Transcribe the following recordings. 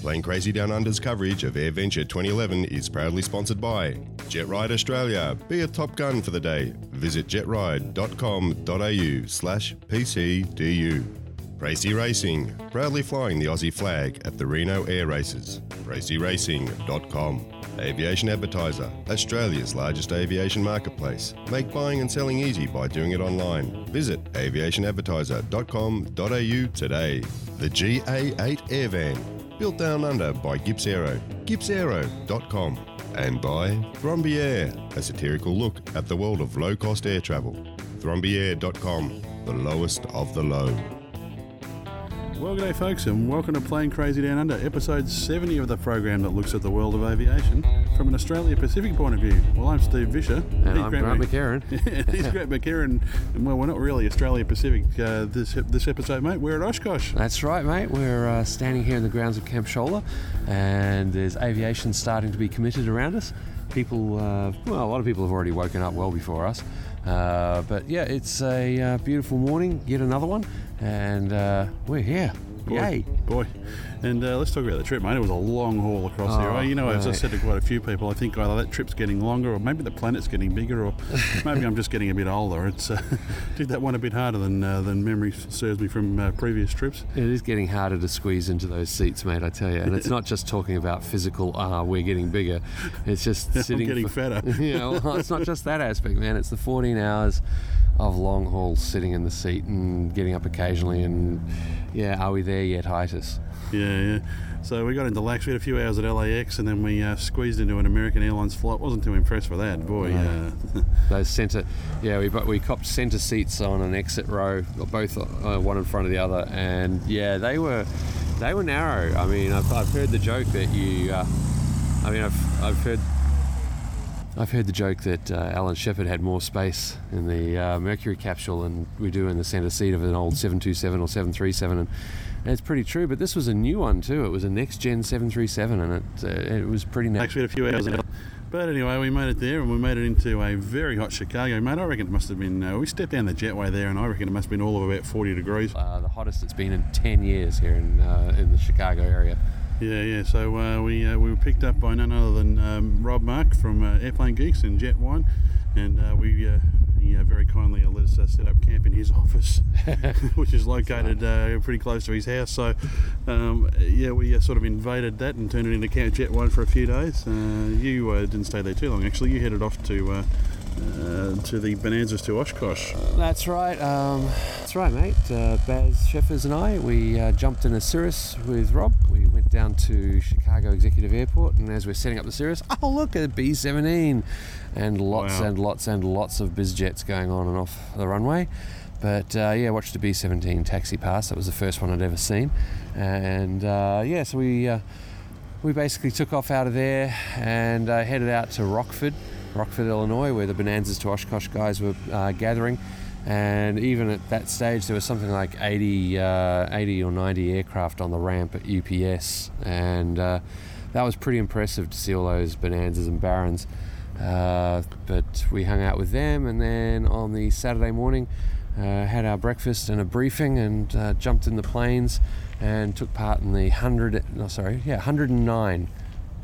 Plane Crazy Down Under's coverage of AirVenture 2011 is proudly sponsored by JetRide Australia. Be a top gun for the day. Visit jetride.com.au slash PCDU. Racy Racing, proudly flying the Aussie flag at the Reno Air Races. RacyRacing.com. Aviation Advertiser, Australia's largest aviation marketplace. Make buying and selling easy by doing it online. Visit aviationadvertiser.com.au today. The GA8 Airvan, built down under by Gibbs Aero, gippsaero.com. And by Thromby Air, a satirical look at the world of low cost air travel. ThrombyAir.com, the lowest of the low. Well, good day, folks, and welcome to Plane Crazy Down Under, episode 70 of the program that looks at the world of aviation from an Australia Pacific point of view. Well, I'm Steve Visscher. And I'm Grant McHerron. He's Grant McHerron, and well, we're not really Australia Pacific uh, this this episode, mate. We're at Oshkosh. That's right, mate. We're uh, standing here in the grounds of Camp Scholler, and there's aviation starting to be committed around us. People, uh, well, a lot of people have already woken up well before us. Uh, but yeah, it's a uh, beautiful morning, yet another one, and uh, we're here. Boy, Yay! boy. And uh, let's talk about the trip, mate. It was a long haul across Oh, here. You know, as I said to quite a few people, I think either that trip's getting longer, or maybe the planet's getting bigger, or maybe I'm just getting a bit older. It's uh, did that one a bit harder than uh, than memory serves me from uh, previous trips. It is getting harder to squeeze into those seats, mate. I tell you, and it's not just talking about physical. Ah, we're getting bigger. It's just I'm sitting. getting for- fatter. yeah, well, it's not just that aspect, man. It's the 14 hours of long haul sitting in the seat and getting up occasionally. And yeah, are we there yet, Hitus? Yeah, yeah. So we got into Lax. We had a few hours at LAX, and then we uh, squeezed into an American Airlines flight. wasn't too impressed with that, boy. No. Uh, Those centre, yeah, we but we copped centre seats on an exit row, both uh, one in front of the other, and yeah, they were they were narrow. I mean, I've, I've heard the joke that you, uh, I mean, I've I've heard. I've heard the joke that uh, Alan Shepard had more space in the uh, Mercury capsule than we do in the centre seat of an old 727 or 737, and, and it's pretty true. But this was a new one too. It was a next gen 737, and it uh, it was pretty nice. Actually, had a few hours. At but anyway, we made it there, and we made it into a very hot Chicago, mate. I reckon it must have been. Uh, we stepped down the jetway there, and I reckon it must have been all of about 40 degrees. Uh, the hottest it's been in 10 years here in uh, in the Chicago area. Yeah, yeah. So uh, we uh, we were picked up by none other than um, Rob Mark from uh, Airplane Geeks and Jetwhine, and uh, we uh, he uh, very kindly let us uh, set up camp in his office, which is located uh, pretty close to his house. So um, yeah, we uh, sort of invaded that and turned it into Camp Jetwhine for a few days. Uh, you uh, didn't stay there too long, actually. You headed off to. Uh, to the Bonanzas to Oshkosh. That's right. Um, that's right, mate. Uh, Baz Sheffers and I, we uh, jumped in a Cirrus with Rob. We went down to Chicago Executive Airport, and as we're setting up the Cirrus, oh look at B-17, and lots Wow. and lots and lots of biz jets going on and off the runway. But uh, yeah, watched a B-17 taxi pass. That was the first one I'd ever seen, and uh, yeah, so we. Uh, we basically took off out of there and uh, headed out to Rockford, Rockford, Illinois, where the Bonanzas to Oshkosh guys were uh, gathering. And even at that stage, there was something like 80, uh, 80 or 90 aircraft on the ramp at UPS. And uh, that was pretty impressive to see all those Bonanzas and Barons. Uh, but we hung out with them, and then on the Saturday morning, uh, had our breakfast and a briefing, and uh, jumped in the planes and took part in the hundred, no, sorry, yeah, 109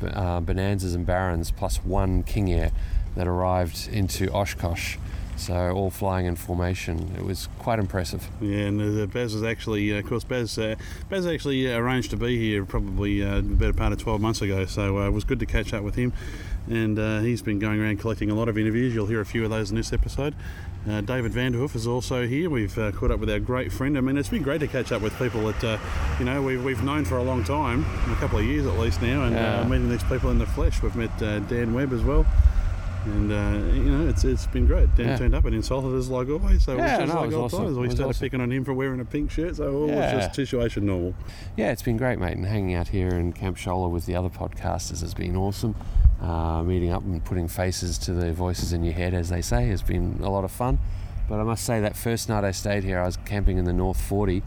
uh, Bonanzas and Barons plus one King Air that arrived into Oshkosh. So all flying in formation. It was quite impressive. Yeah, and uh, Baz was actually, uh, of course, Baz, uh, Baz actually arranged to be here probably uh, the better part of 12 months ago, so uh, it was good to catch up with him. And uh, he's been going around collecting a lot of interviews. You'll hear a few of those in this episode. Uh, David Vanderhoof is also here. We've uh, caught up with our great friend. I mean, it's been great to catch up with people that, uh, you know, we've, we've known for a long time, a couple of years at least now, and Yeah. meeting these people in the flesh. We've met uh, Dan Webb as well. And uh, you know, it's it's been great. Dan Yeah. turned up and insulted us like always. So Yeah, was just no, it was awesome. times. We started awesome. picking on him for wearing a pink shirt, so Yeah. was just situation normal. Yeah, it's been great, mate. And hanging out here in Camp Scholler with the other podcasters has been awesome. Uh, meeting up and putting faces to the voices in your head, as they say, has been a lot of fun. But I must say, that first night I stayed here, I was camping in the North 40.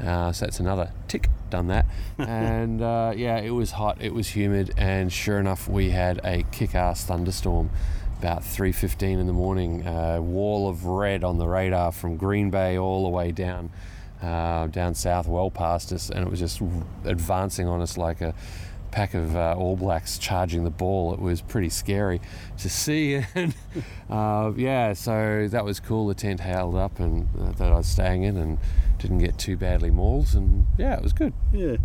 Uh, so that's another tick, done that. and uh, yeah, it was hot, it was humid, and sure enough, we had a kick ass thunderstorm about 3.15 in the morning. Uh, wall of red on the radar from Green Bay all the way down uh, down south, well past us, and it was just advancing on us like a pack of uh, All Blacks charging the ball. It was pretty scary to see, and uh, yeah, so that was cool. The tent held up, and uh, that I was staying in, and didn't get too badly mauled, and yeah, it was good. Yeah.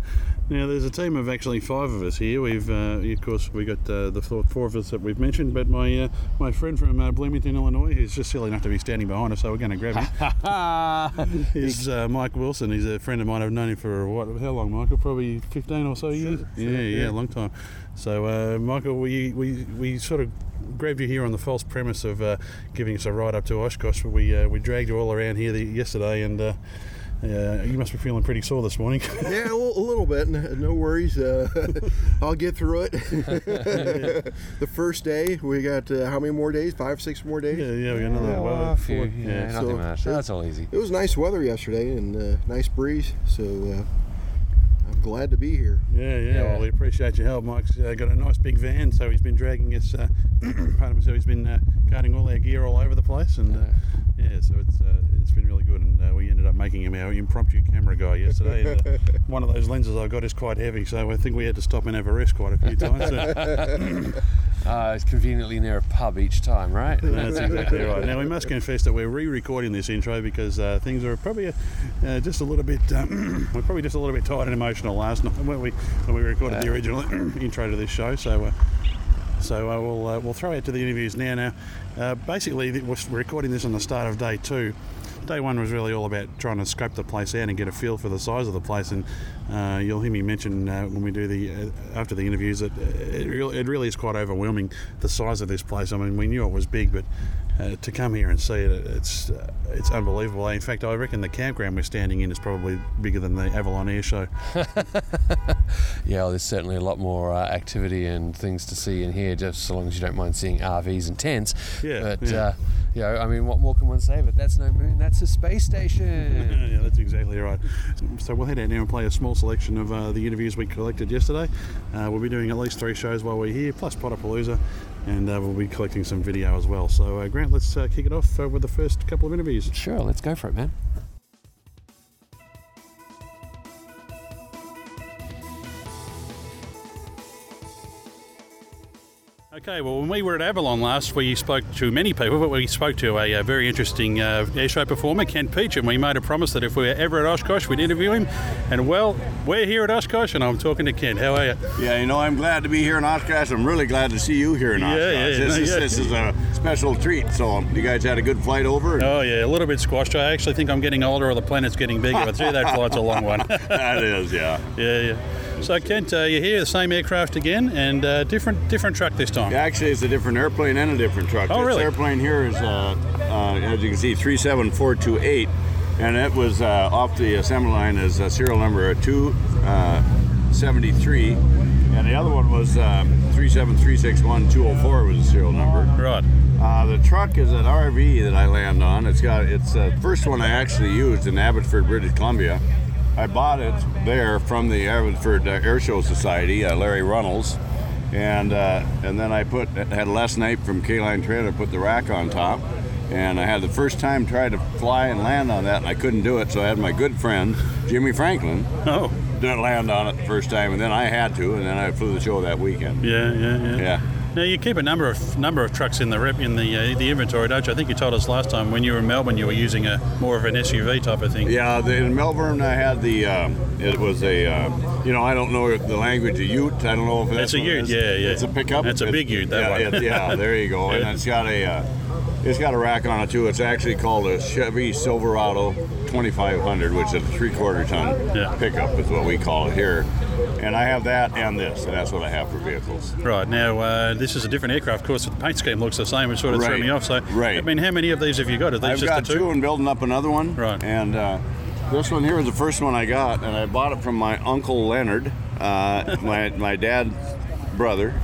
Now there's a team of actually five of us here. We've, uh, of course, we got uh, the four, of us that we've mentioned, but my uh, my friend from uh, Bloomington, Illinois, who's just silly enough to be standing behind us, so we're going to grab him. is uh, Mike Wilson. He's a friend of mine. I've known him for what? How long, Michael? Probably 15 or so years. Yeah, yeah, yeah, a long time. So, uh, Michael, we, we we sort of grabbed you here on the false premise of uh, giving us a ride up to Oshkosh, but we uh, we dragged you all around here the, yesterday and. Uh, uh, you must be feeling pretty sore this morning. yeah, a little, a little bit. No worries. Uh, I'll get through it. the first day, we got uh, how many more days? Five, six more days. Yeah, yeah, we got another Yeah, well, well, a few, four- yeah, nothing so- much. That's all easy. It was nice weather yesterday and uh, nice breeze, so uh, I'm glad to be here. Yeah, yeah, Yeah. Well, we appreciate your help. Mike's uh, got a nice big van, so he's been dragging us. Uh, pardon me, so he's been uh, carting all our gear all over the place, and uh, yeah, so it's uh, it's been really good. And uh, we ended up making him our impromptu camera guy yesterday. and, uh, one of those lenses I got is quite heavy, so I think we had to stop and have a rest quite a few times. So Uh, it's conveniently near a pub each time, right? that's exactly right. Now we must confess that we're re-recording this intro because uh, things are probably uh, just a little bit. Um, we're probably just a little bit tired and emotional last night when we when we recorded the original intro to this show. So. So uh, we'll uh, we'll throw out to the interviews now. Now, uh, basically, we're recording this on the start of day two. Day one was really all about trying to scope the place out and get a feel for the size of the place. And uh, you'll hear me mention uh, when we do the uh, after the interviews that it it really is quite overwhelming the size of this place. I mean, we knew it was big, but uh, to come here and see it, it's uh, it's unbelievable. In fact, I reckon the campground we're standing in is probably bigger than the Avalon Air Show. Yeah, well, there's certainly a lot more uh, activity and things to see in here, just so long as you don't mind seeing RVs and tents. Yeah, But, yeah. Uh, you know, I mean, what more can one say? But that's no moon, that's a space station. yeah, that's exactly right. So we'll head out now and play a small selection of uh, the interviews we collected yesterday. Uh, we'll be doing at least three shows while we're here, plus Podapalooza, and uh, we'll be collecting some video as well. So, uh, Grant, let's uh, kick it off uh, with the first couple of interviews. sure, let's go for it, man. Okay, well, when we were at Avalon last, we spoke to many people, but we spoke to a, uh very interesting uh, airshow performer, Kent Pietsch, and we made a promise that if we were ever at Oshkosh, we'd interview him. And well, we're here at Oshkosh, and I'm talking to Ken. How are you? Yeah, you know, I'm glad to be here in Oshkosh. I'm really glad to see you here in Yeah, Oshkosh. yeah, this, no, is, yeah. this is a special treat. So, you guys had a good flight over? Oh yeah, a little bit squashed. I actually think I'm getting older, or the planet's getting bigger. But gee, that flight's a long one. that is, yeah. yeah, yeah. So Kent, uh, you're here, the same aircraft again, and uh, different different truck this time. Actually, it's a different airplane and a different truck. Oh, really? This airplane here is, uh, uh, as you can see, 37428, and it was uh, off the assembly line as uh, serial number 273, and the other one was uh, 37361 was the serial number. Right. Uh, the truck is an RV that I land on. It's got it's the first one I actually used in Abbotsford, British Columbia. I bought it there from the Abbotsford Air Show Society, uh, Larry Runnels, and uh, and then I put had Les Knipe from K-Line Trailer put the rack on top, and I had the first time tried to fly and land on that, and I couldn't do it. So I had my good friend Jimmy Franklin Oh, didn't land on it the first time, and then I had to, and then I flew the show that weekend. yeah, yeah, yeah. Yeah. Now you keep a number of number of trucks in the rep in the uh, the inventory, don't you? I think you told us last time when you were in Melbourne, you were using a more of an SUV type of thing. Yeah, the, in Melbourne, I had the. Um, it was a. Uh, you know, I don't know the language of Ute. I don't know if that's It's a it Ute, yeah, yeah. It's a pickup. It's a big Ute, that yeah, one. yeah, there you go. And it's got a. Uh, it's got a rack on it too. It's actually called a Chevy Silverado 2500, which is a three-quarter ton Yeah. pickup, is what we call it here. And I have that and this, and that's what I have for vehicles. Right now, uh, this is a different aircraft. Of course, the paint scheme looks the same, which sort of threw me off. So, right. I mean, how many of these have you got? Are these I've just got the two? two? and building up another one. Right. And uh, this one here is the first one I got, and I bought it from my uncle Leonard, uh, my my dad's brother,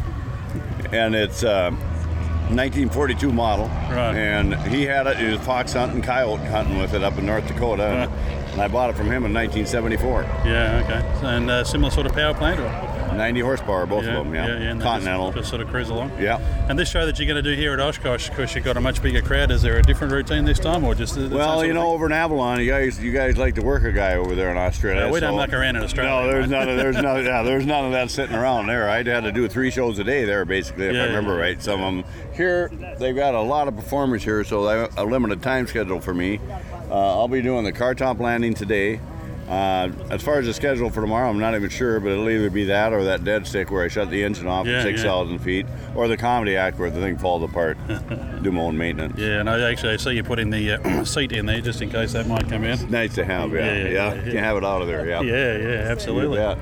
and it's uh, 1942 model. Right. And he had it. He was fox hunting, coyote hunting with it up in North Dakota, and, and I bought it from him in 1974. Yeah, okay. And uh, similar sort of power plant. Or? 90 horsepower, both yeah, of them. Yeah, yeah, and Continental. Just, just sort of cruise along. yeah. And this show that you're going to do here at Oshkosh, of course, you've got a much bigger crowd. Is there a different routine this time, or just the, the same Well, you know, over in Avalon, you guys, you guys like to work a guy over there in Australia. Yeah, we don't so- muck around in Australia. No, there's mate. none. Of, there's none. Yeah, there's none of that sitting around there. I had to do three shows a day there, basically, if Yeah, I remember yeah. right. Some of them here, they've got a lot of performers here, so they have a limited time schedule for me. Uh, I'll be doing the car top landing today. Uh, as far as the schedule for tomorrow, I'm not even sure, but it'll either be that or that dead stick where I shut the engine off Yeah, at yeah. 6,000 feet, or the comedy act where the thing falls apart. do my own maintenance. Yeah, and I actually I see you putting the uh, seat in there just in case that might come in. Nice to have, yeah, Yeah, yeah. yeah, yeah, You can have it out of there, yeah. Yeah, yeah, absolutely. Yeah.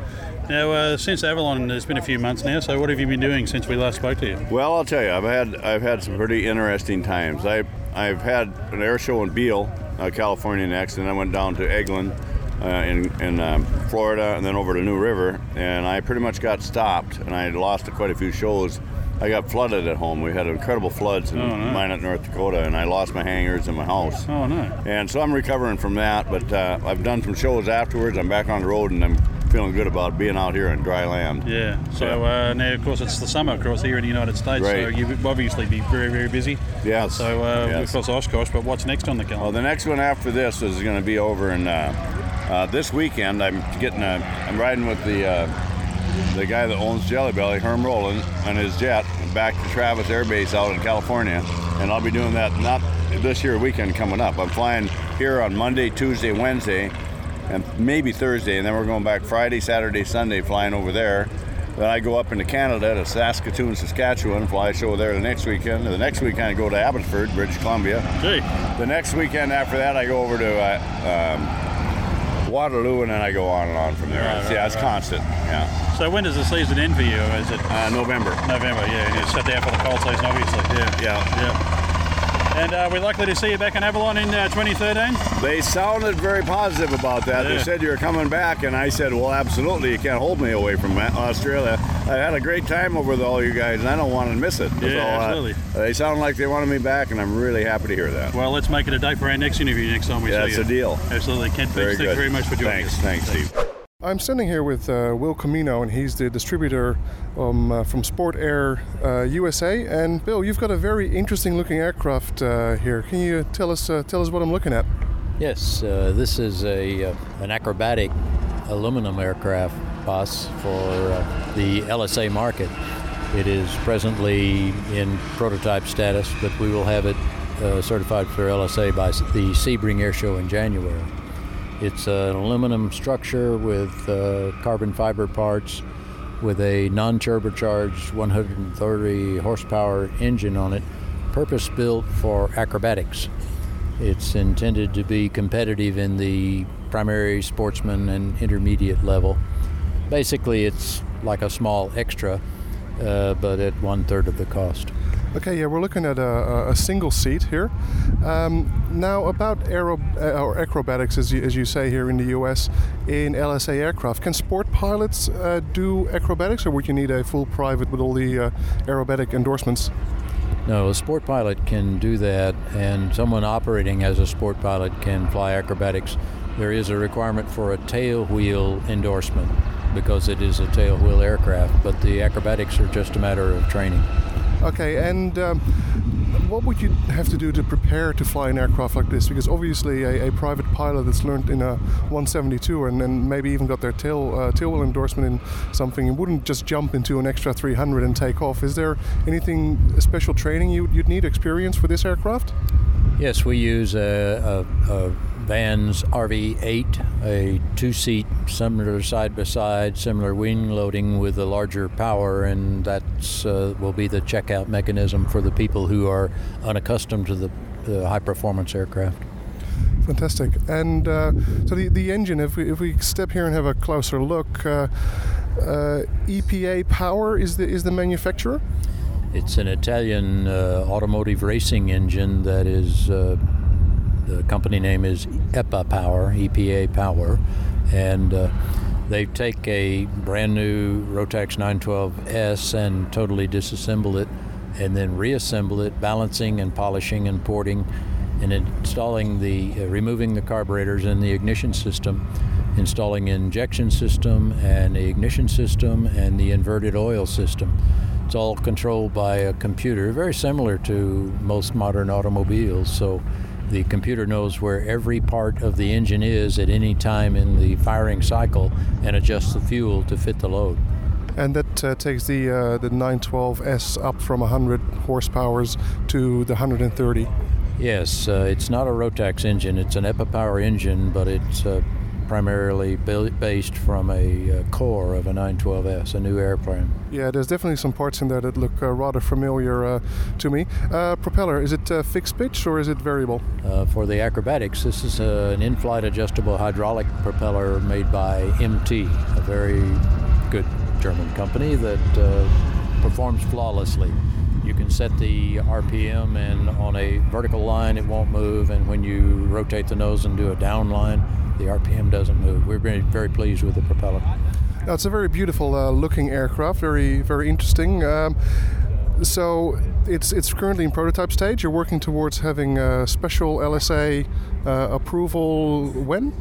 Now, uh, since Avalon, it's been a few months now. So, what have you been doing since we last spoke to you? Well, I'll tell you, I've had I've had some pretty interesting times. I I've had an air show in Beale, uh, California next, and I went down to Eglin uh, in in um, Florida, and then over to New River, and I pretty much got stopped, and I lost quite a few shows. I got flooded at home. We had incredible floods in Oh, no. Minot, North Dakota, and I lost my hangars and my house. Oh no. And so I'm recovering from that, but uh, I've done some shows afterwards. I'm back on the road, and I'm feeling good about being out here in dry land. Yeah. So uh, now, of course, it's the summer, of course, here in the United States. So Right. you obviously be very, very busy. Yes. So, uh, Yes. of course, Oshkosh. But what's next on the calendar? Well, the next one after this is going to be over in uh, uh, this weekend. I'm getting a, I'm riding with the uh, the guy that owns Jelly Belly, Herm Rowland, on his jet back to Travis Air Base out in California, and I'll be doing that not this year weekend coming up. I'm flying here on Monday, Tuesday, Wednesday, and maybe Thursday, and then we're going back Friday, Saturday, Sunday, flying over there. Then I go up into Canada to Saskatoon, Saskatchewan, fly a show there the next weekend. The next weekend I go to Abbotsford, British Columbia. Gee. The next weekend after that, I go over to uh, um, Waterloo, and then I go on and on from there. Right, It's- yeah, right, it's right. constant. Yeah, So when does the season end for you? Is it uh, November. November? Yeah, you shut down for the cold season, obviously. Yeah. Yeah, Yeah. And uh, we're likely to see you back in Avalon in uh, 2013. they sounded very positive about that. Yeah. They said you're coming back, and I said, "Well, absolutely. You can't hold me away from Australia. I had a great time over with all you guys, and I don't want to miss it." Yeah, uh, absolutely. they sound like they wanted me back, and I'm really happy to hear that. Well, let's make it a date for our next interview next time we Yeah, see you. a deal. Absolutely. Kent Very Fitz, thank you very much for joining Thanks, us. thanks, Steve. I'm standing here with uh, Will Camino, and he's the distributor um, uh, from Sport Air uh, USA. And Bill, you've got a very interesting looking aircraft uh, here. Can you tell us uh, tell us what I'm looking at? Yes, uh, this is a an acrobatic aluminum aircraft bus for the LSA market. It is presently in prototype status, but we will have it certified for LSA by the Sebring Air Show in January. It's an aluminum structure with uh, carbon fiber parts, with a non-turbocharged 130 horsepower engine on it, purpose-built for acrobatics. It's intended to be competitive in the primary sportsman and intermediate level. Basically, it's like a small extra, uh, but at one third of the cost. Okay, yeah, we're looking at a, a- single seat here. Um, now, about aero uh, or acrobatics, as you, as you say here in the US, in LSA aircraft, can sport pilots uh, do acrobatics, or would you need a full private with all the uh, aerobatic endorsements? No, a sport pilot can do that, and someone operating as a sport pilot can fly acrobatics. There is a requirement for a tail wheel endorsement because it is a tail wheel aircraft, but the acrobatics are just a matter of training. Okay, and um, what would you have to do to prepare to fly an aircraft like this? Because obviously, a, a private pilot that's learned in a 172 and, and maybe even got their tail uh, tail wheel endorsement in something, you wouldn't just jump into an extra 300 and take off. Is there anything special training you, you'd need experience for this aircraft? Yes, we use a, a, a Vans RV8, a two-seat, similar side-by-side, similar wing loading with a larger power, and that's uh, will be the checkout mechanism for the people who are unaccustomed to the, the high-performance aircraft. Fantastic. And uh, so the, the engine, if we, if we step here and have a closer look, uh, uh, EPA Power is the is the manufacturer. It's an Italian uh, automotive racing engine that is, uh, the company name is EPA Power, EPA Power, and uh, they take a brand new Rotax 912S and totally disassemble it and then reassemble it, balancing and polishing and porting and installing the uh, removing the carburetors and the ignition system, installing injection system and the ignition system and the inverted oil system. It's all controlled by a computer, very similar to most modern automobiles. So the computer knows where every part of the engine is at any time in the firing cycle and adjusts the fuel to fit the load. And that uh, takes the uh, the 912S up from 100 horsepowers to the 130. Yes, uh, it's not a Rotax engine. It's an EPA Power engine, but it's uh, primarily based from a uh, core of a 912S, a new airplane. Yeah, there's definitely some parts in there that look uh, rather familiar uh, to me. Uh, propeller, is it uh, fixed pitch or is it variable? Uh, for the acrobatics, this is an in flight adjustable hydraulic propeller made by MT, a very good German company that performs flawlessly you can set the RPM and on a vertical line it won't move and when you rotate the nose and do a down line the RPM doesn't move. We're very, very pleased with the propeller. Now, it's a very beautiful uh, looking aircraft, very, very interesting. Um, so it's it's currently in prototype stage. You're working towards having a special LSA uh, approval when?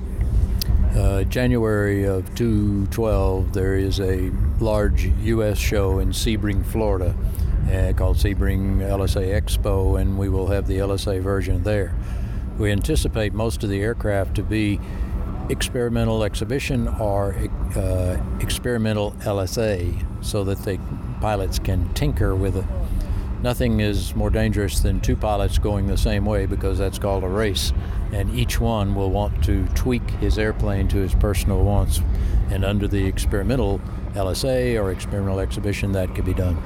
Uh, January of 2012, there is a large U.S. show in Sebring, Florida, uh, called Sebring LSA Expo, and we will have the LSA version there. We anticipate most of the aircraft to be experimental exhibition or uh, experimental LSA so that the pilots can tinker with it. Nothing is more dangerous than two pilots going the same way because that's called a race, and each one will want to tweak his airplane to his personal wants. And under the experimental LSA or experimental exhibition, that could be done.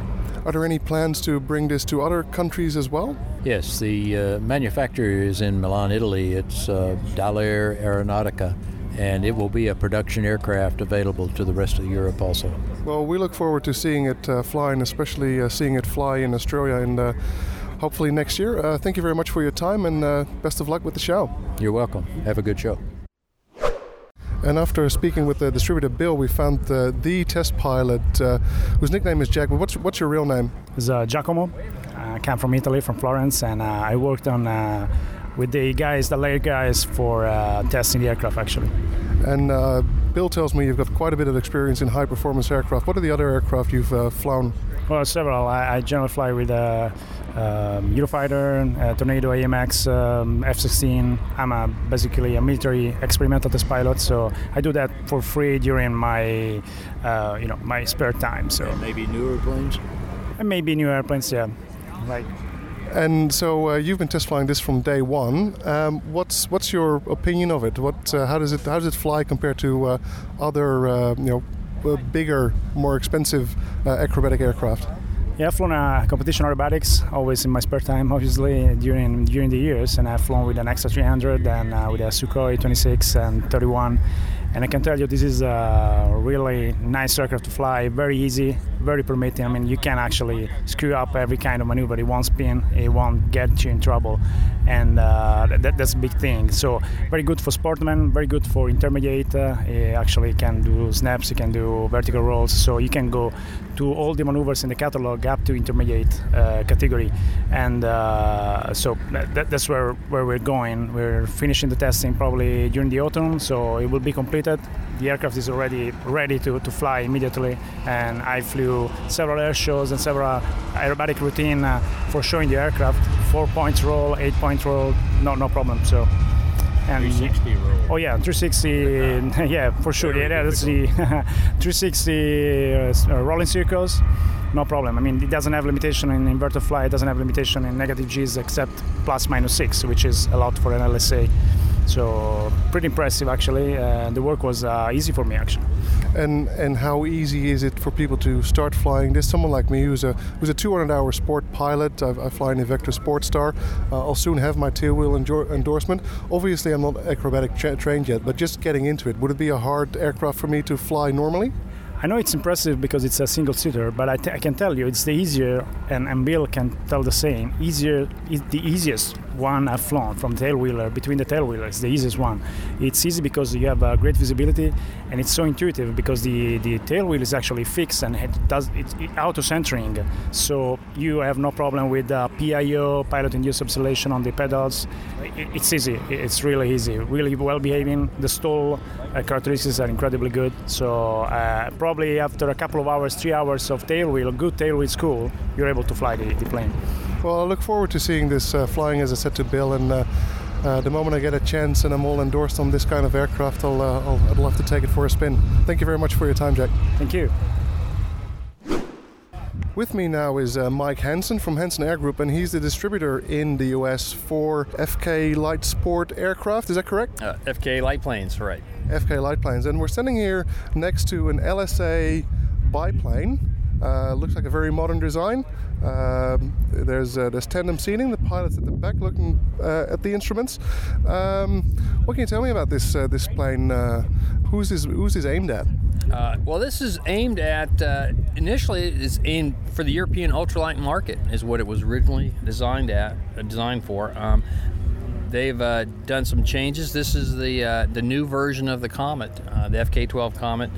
Are there any plans to bring this to other countries as well? Yes, the uh, manufacturer is in Milan, Italy. It's uh, Dalair Aeronautica, and it will be a production aircraft available to the rest of Europe also. Well, we look forward to seeing it uh, fly, and especially uh, seeing it fly in Australia and uh, hopefully next year. Uh, thank you very much for your time, and uh, best of luck with the show. You're welcome. Have a good show. And after speaking with the distributor Bill, we found the test pilot uh, whose nickname is Jack. But what's, what's your real name? It's uh, Giacomo. I came from Italy, from Florence, and uh, I worked on with the guys, the layer guys, for testing the aircraft actually. And Bill tells me you've got quite a bit of experience in high performance aircraft. What are the other aircraft you've uh, flown? Well, several. I, I generally fly with a um, Eurofighter, a Tornado AMX, um, F-16. I'm a, basically a military experimental test pilot, so I do that for free during my, uh, you know, my spare time. So and maybe newer planes. And maybe new airplanes, yeah. Like and so uh, you've been test flying this from day one. Um, what's what's your opinion of it? What uh, how does it how does it fly compared to uh, other uh, you know uh, bigger, more expensive uh, acrobatic aircraft? Yeah, I've flown a competition aerobatics always in my spare time, obviously during during the years, and I've flown with an Extra 300 and with a Sukhoi 26 and 31 and I can tell you this is a really nice aircraft to fly, very easy, very permitting. I mean, you can actually screw up every kind of maneuver. It won't spin, it won't get you in trouble, and uh, that, that's a big thing. So very good for sportmen, very good for intermediate. Uh, it actually can do snaps, it can do vertical rolls, so you can go to all the maneuvers in the catalog up to intermediate uh, category, and uh, so that, that's where where we're going. We're finishing the testing probably during the autumn, so it will be completed. The aircraft is already ready to, to fly immediately, and I flew several air shows and several aerobatic routine uh, for showing the aircraft. Four points roll, eight point roll, no no problem. So. And 360 roll. Oh yeah, 360. yeah, for sure. Yeah, that's the 360 uh, rolling circles. No problem. I mean, it doesn't have limitation in inverted fly. It doesn't have limitation in negative G's except plus minus six, which is a lot for an LSA. So pretty impressive actually. Uh, the work was uh, easy for me actually. And and how easy is it for people to start flying this? Someone like me who's a who's a 200-hour sport pilot. I, I fly in a Vector Sportstar. Uh, I'll soon have my tailwheel endorsement. Obviously, I'm not acrobatic tra- trained yet, but just getting into it, would it be a hard aircraft for me to fly normally? I know it's impressive because it's a single seater, but I, t- I can tell you it's the easier, and, and Bill can tell the same. Easier, is the easiest one I've flown from tail wheeler between the tail wheelers, the easiest one. It's easy because you have uh, great visibility and it's so intuitive because the, the tail wheel is actually fixed and it does it's auto centering, so you have no problem with uh, PIO pilot induced oscillation on the pedals. It, it's easy. It's really easy. Really well behaving. The stall uh, characteristics are incredibly good. So uh, probably after a couple of hours, three hours of tail wheel, good tail wheel school, you're able to fly the, the plane. Well, I look forward to seeing this uh, flying, as I said to Bill, and uh, uh, the moment I get a chance and I'm all endorsed on this kind of aircraft, I'll, uh, I'll, I'd love to take it for a spin. Thank you very much for your time, Jack. Thank you. With me now is uh, Mike Hansen from Hansen Air Group, and he's the distributor in the US for FK Light Sport aircraft. Is that correct? Uh, FK light planes, right. FK Light Planes. And we're standing here next to an LSA biplane. Uh, looks like a very modern design. Um, there's uh, there's tandem seating. The pilot's at the back looking uh, at the instruments. Um, what can you tell me about this uh, this plane? Uh, who's this who's this aimed at? Uh, well, this is aimed at uh, initially is aimed for the European ultralight market, is what it was originally designed at, designed for. Um, they've uh, done some changes. This is the uh, the new version of the Comet, uh, the FK12 Comet.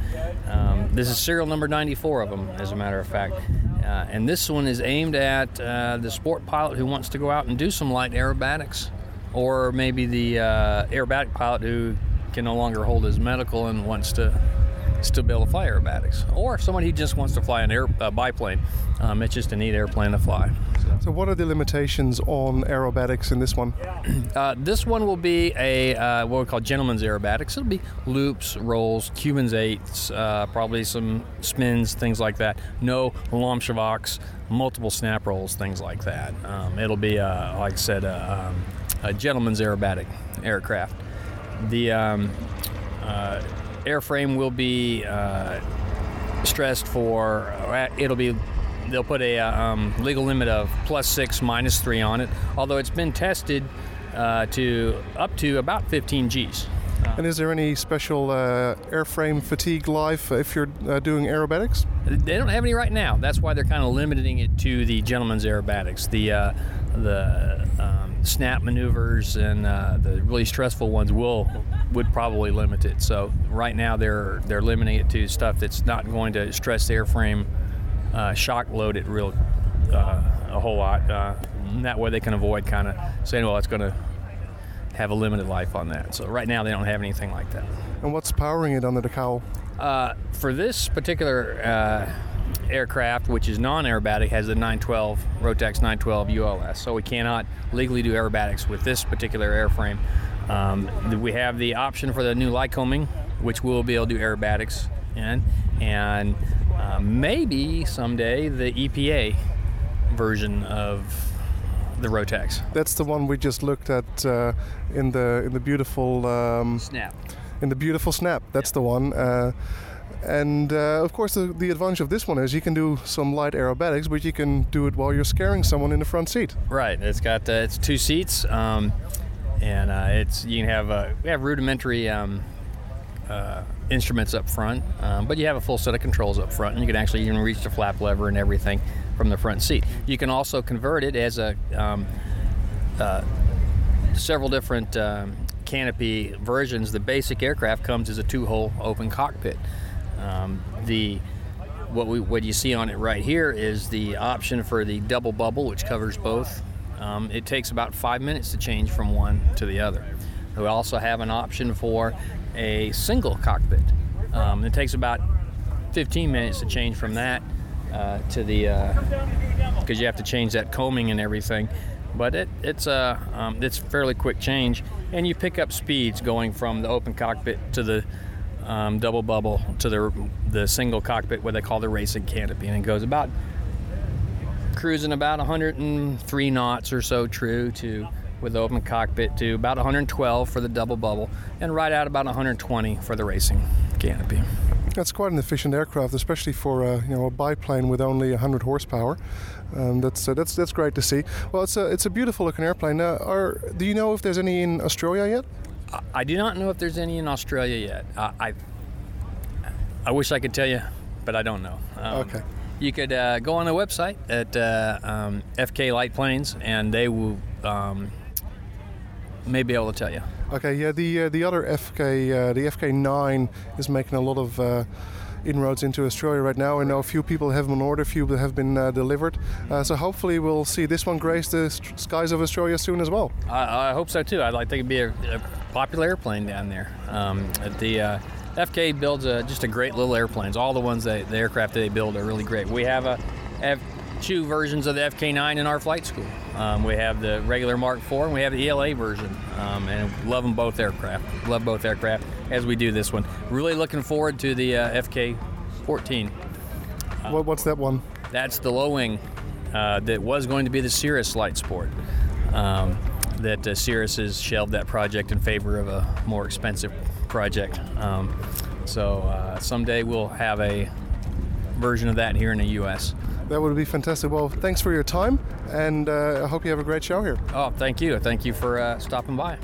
Um, this is serial number 94 of them, as a matter of fact. Uh, and this one is aimed at uh, the sport pilot who wants to go out and do some light aerobatics, or maybe the uh, aerobatic pilot who can no longer hold his medical and wants to still be able to fly aerobatics, or someone who just wants to fly an air biplane. Um, it's just a neat airplane to fly. So, what are the limitations on aerobatics in this one? Uh, this one will be a uh, what we call gentleman's aerobatics. It'll be loops, rolls, Cubans eights, uh, probably some spins, things like that. No Lomcevaks, multiple snap rolls, things like that. Um, it'll be, uh, like I said, a, um, a gentleman's aerobatic aircraft. The um, uh, airframe will be uh, stressed for uh, it'll be they'll put a uh, um, legal limit of plus six minus three on it. Although it's been tested uh, to up to about 15 g's. And is there any special uh, airframe fatigue life if you're uh, doing aerobatics? they don't have any right now. That's why they're kind of limiting it to the gentleman's aerobatics. The uh, the um, snap maneuvers and uh, the really stressful ones will would probably limit it. So right now they're they're limiting it to stuff that's not going to stress the airframe uh, shock load it real uh, a whole lot. Uh, that way they can avoid kind of saying, well, it's going to have a limited life on that. So right now they don't have anything like that. And what's powering it under the cowl? Uh, for this particular uh, aircraft, which is non-aerobatic, has the 912 Rotax 912 ULS. So we cannot legally do aerobatics with this particular airframe. Um, we have the option for the new Lycoming, which we'll be able to do aerobatics in, and uh, maybe someday the EPA version of the Rotax. That's the one we just looked at uh, in the in the beautiful um, Snap. in the beautiful snap. That's the one. Uh, and uh, of course, the, the advantage of this one is you can do some light aerobatics, but you can do it while you're scaring someone in the front seat. Right. It's got uh, it's two seats, um, and uh, it's you can have uh, we have rudimentary um, uh, instruments up front, um, but you have a full set of controls up front, and you can actually even reach the flap lever and everything from the front seat. You can also convert it as a um, uh, several different um, canopy versions. The basic aircraft comes as a two-hole open cockpit. Um, the what we what you see on it right here is the option for the double bubble, which covers both. Um, it takes about five minutes to change from one to the other. We also have an option for a single cockpit. Um, it takes about 15 minutes to change from that uh, to the because you have to change that coaming and everything. But it, it's a um, it's fairly quick change, and you pick up speeds going from the open cockpit to the um, double bubble to the the single cockpit, what they call the racing canopy, and it goes about cruising about 103 knots or so true to with the open cockpit to about 112 for the double bubble, and right out about 120 for the racing canopy. That's quite an efficient aircraft, especially for a you know a biplane with only 100 horsepower. Um, that's uh, that's that's great to see. Well, it's a it's a beautiful looking airplane. Uh, are, do you know if there's any in Australia yet? I do not know if there's any in Australia yet. I I, I wish I could tell you, but I don't know. Um, Okay. You could uh, go on the website at uh, um, FK Light Planes, and they will um, may be able to tell you. Okay, yeah, the uh, the other FK, uh, the FK9 is making a lot of uh, inroads into Australia right now. I know a few people have them on order, a few have been uh, delivered. Uh, so hopefully we'll see this one grace the st- skies of Australia soon as well. I, I hope so too. I'd like to think it'd be a, a popular airplane down there. Um, the uh, FK builds a, just a great little airplanes. All the ones that the aircraft that they build are really great. We have a two versions of the FK9 in our flight school. Um, we have the regular Mark IV and we have the ELA version, um, and love them both aircraft. Love both aircraft as we do this one. Really looking forward to the uh, FK14. what, what's that one? That's the low wing uh, that was going to be the Cirrus Light Sport. Um, that uh, Cirrus has shelved that project in favor of a more expensive project. Um, so uh, someday we'll have a version of that here in the U.S. That would be fantastic. Well, thanks for your time, and uh, I hope you have a great show here. Oh, thank you. Thank you for uh, stopping by.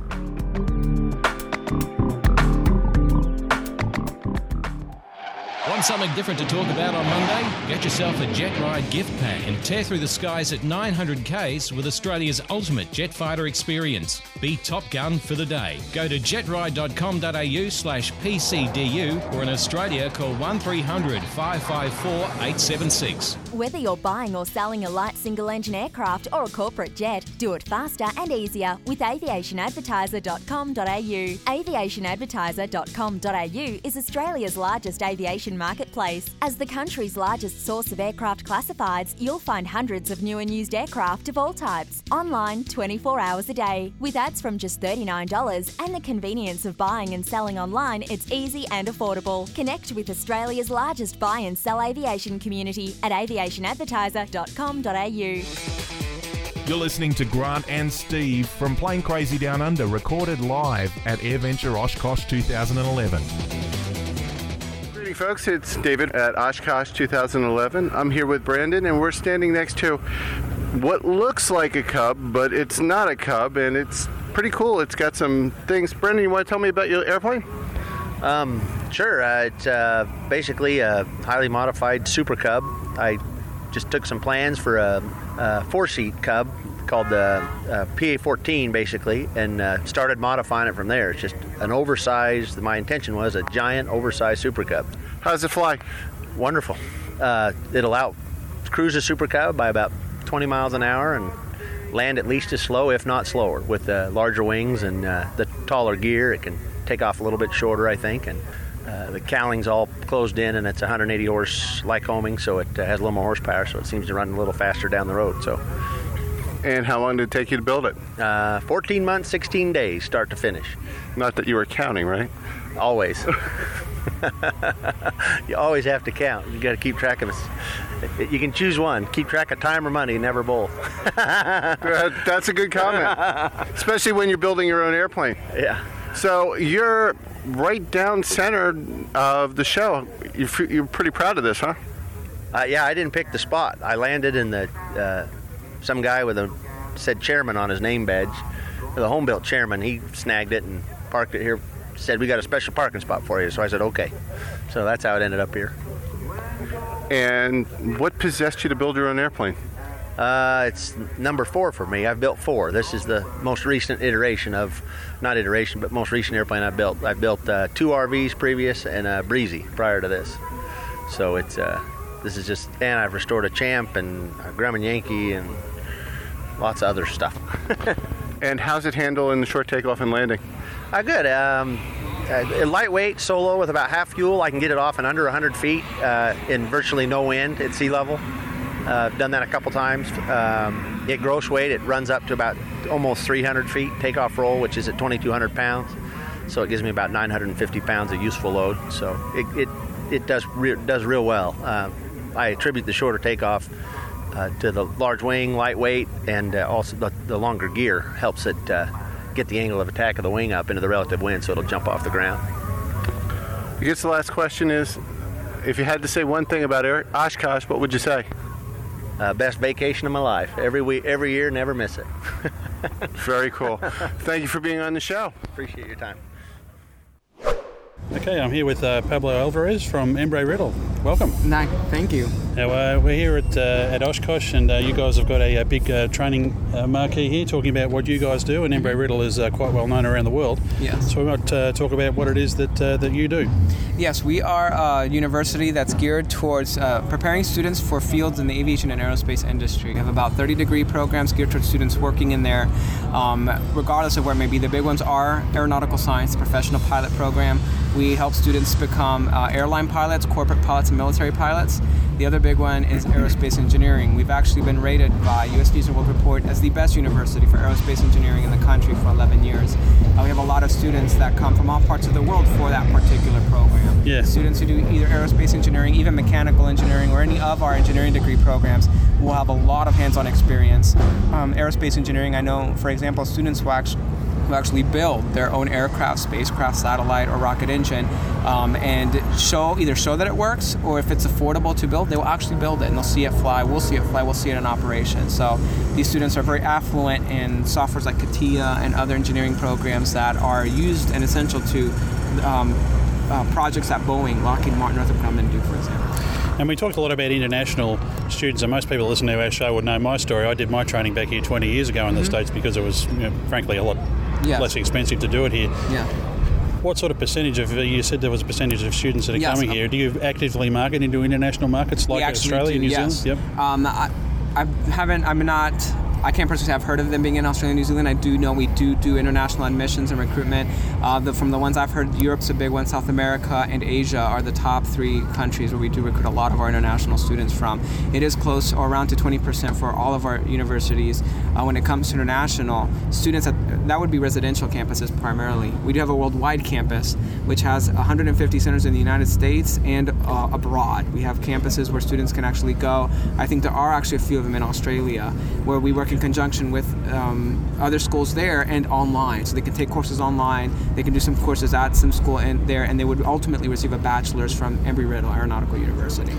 Want something different to talk about on Monday? Get yourself a Jet Ride gift pack and tear through the skies at 900 Ks with Australia's ultimate jet fighter experience. Be Top Gun for the day. Go to jetride.com.au slash PCDU or in Australia call 1300 554 876. Whether you're buying or selling a light single engine aircraft or a corporate jet, do it faster and easier with aviationadvertiser.com.au. Aviationadvertiser.com.au is Australia's largest aviation marketplace. As the country's largest source of aircraft classifieds, you'll find hundreds of new and used aircraft of all types, online 24 hours a day. With ads from just $39 and the convenience of buying and selling online, it's easy and affordable. Connect with Australia's largest buy and sell aviation community at aviationadvertiser.com.au. You're listening to Grant and Steve from Plane Crazy Down Under, recorded live at AirVenture Oshkosh 2011. Folks. It's David at Oshkosh 2011. I'm here with Brandon, and we're standing next to what looks like a cub, but it's not a cub, and it's pretty cool. It's got some things. Brandon, you want to tell me about your airplane? Um, sure. Uh, it's uh, basically a highly modified Super Cub. I just took some plans for a, a four-seat Cub called the uh, PA-14, basically, and uh, started modifying it from there. It's just an oversized. My intention was a giant, oversized Super Cub. How does it fly? Wonderful. Uh, it'll out cruise a Super Cub by about 20 miles an hour and land at least as slow, if not slower, with the larger wings and uh, the taller gear. It can take off a little bit shorter, I think, and uh, the cowling's all closed in, and it's 180 horse Lycoming, so it uh, has a little more horsepower, so it seems to run a little faster down the road. So, And how long did it take you to build it? uh, 14 months, 16 days, start to finish. Not that you were counting, right? Always. you always have to count. You got to keep track of it. You can choose one. Keep track of time or money, never both. That- That's a good comment, especially when you're building your own airplane. Yeah. So you're right down center of the show. You're, you're pretty proud of this, huh? Uh, yeah, I didn't pick the spot. I landed in the uh, some guy with a said chairman on his name badge, the home built chairman. He snagged it and parked it here. Said we got a special parking spot for you. So I said okay. So that's how it ended up here. And what possessed you to build your own airplane? Uh, it's number four for me. I've built four. This is the most recent iteration of, not iteration, but most recent airplane I built. I built uh, two RVs previous and a Breezy prior to this. So it's uh, this is just, and I've restored a Champ and a Grumman Yankee and lots of other stuff. and how's it handle in the short takeoff and landing? Uh, good. Um, uh, lightweight, solo with about half fuel. I can get it off in under 100 feet uh, in virtually no wind at sea level. Uh, I've done that a couple times. Um, at gross weight, it runs up to about almost 300 feet takeoff roll, which is at 2,200 pounds. So it gives me about 950 pounds of useful load. So it, it, it does re- does real well. Uh, I attribute the shorter takeoff to the large wing, lightweight, and uh, also the, the longer gear helps it uh, get the angle of attack of the wing up into the relative wind, so it'll jump off the ground. I guess the last question is, if you had to say one thing about Oshkosh, what would you say? Uh, best vacation of my life. Every week, every year, never miss it. Very cool. Thank you for being on the show. Appreciate your time. Okay, I'm here with uh, Pablo Alvarez from Embry Riddle. Welcome. No, thank you. Now, uh, we're here at, uh, at Oshkosh, and uh, you guys have got a, a big uh, training uh, marquee here talking about what you guys do, and Embry Riddle is uh, quite well known around the world. Yes. So we might uh, talk about what it is that, uh, that you do. Yes, we are a university that's geared towards uh, preparing students for fields in the aviation and aerospace industry. We have about 30 degree programs geared towards students working in there, um, regardless of where maybe the big ones are aeronautical science, professional pilot program. We help students become uh, airline pilots, corporate pilots, and military pilots. The other big one is aerospace engineering. We've actually been rated by U.S. News and World Report as the best university for aerospace engineering in the country for 11 years. Uh, we have a lot of students that come from all parts of the world for that particular program. Yeah. Students who do either aerospace engineering, even mechanical engineering, or any of our engineering degree programs will have a lot of hands-on experience. Um, aerospace engineering, I know, for example, students who actually who actually build their own aircraft, spacecraft, satellite, or rocket engine, um, and show either show that it works or if it's affordable to build, they will actually build it and they'll see it fly. We'll see it fly. We'll see it in operation. So these students are very affluent in softwares like CATIA and other engineering programs that are used and essential to um, uh, projects at Boeing, Lockheed Martin, Northrop Grumman do, for example. And we talked a lot about international students, and most people listening to our show would know my story. I did my training back here 20 years ago in the Mhm. States because it was, you know, frankly, a lot Yeah. less expensive to do it here. Yeah. What sort of percentage of, you said there was a percentage of students that are Yes, coming um, here. Do you actively market into international markets like Australia, do, New yes. Zealand? Yep. Um, I, I haven't. I'm not. I can't personally say I've heard of them being in Australia and New Zealand. I do know we do do international admissions and recruitment. Uh, the, from the ones I've heard, Europe's a big one. South America and Asia are the top three countries where we do recruit a lot of our international students from. It is close or around to 20% for all of our universities. Uh, when it comes to international students, at, that would be residential campuses primarily. We do have a worldwide campus, which has 150 centers in the United States and uh, abroad. We have campuses where students can actually go. I think there are actually a few of them in Australia, where we work in conjunction with um, other schools there and online. So they can take courses online. They can do some courses at some school and there, and they would ultimately receive a bachelor's from Embry-Riddle Aeronautical University.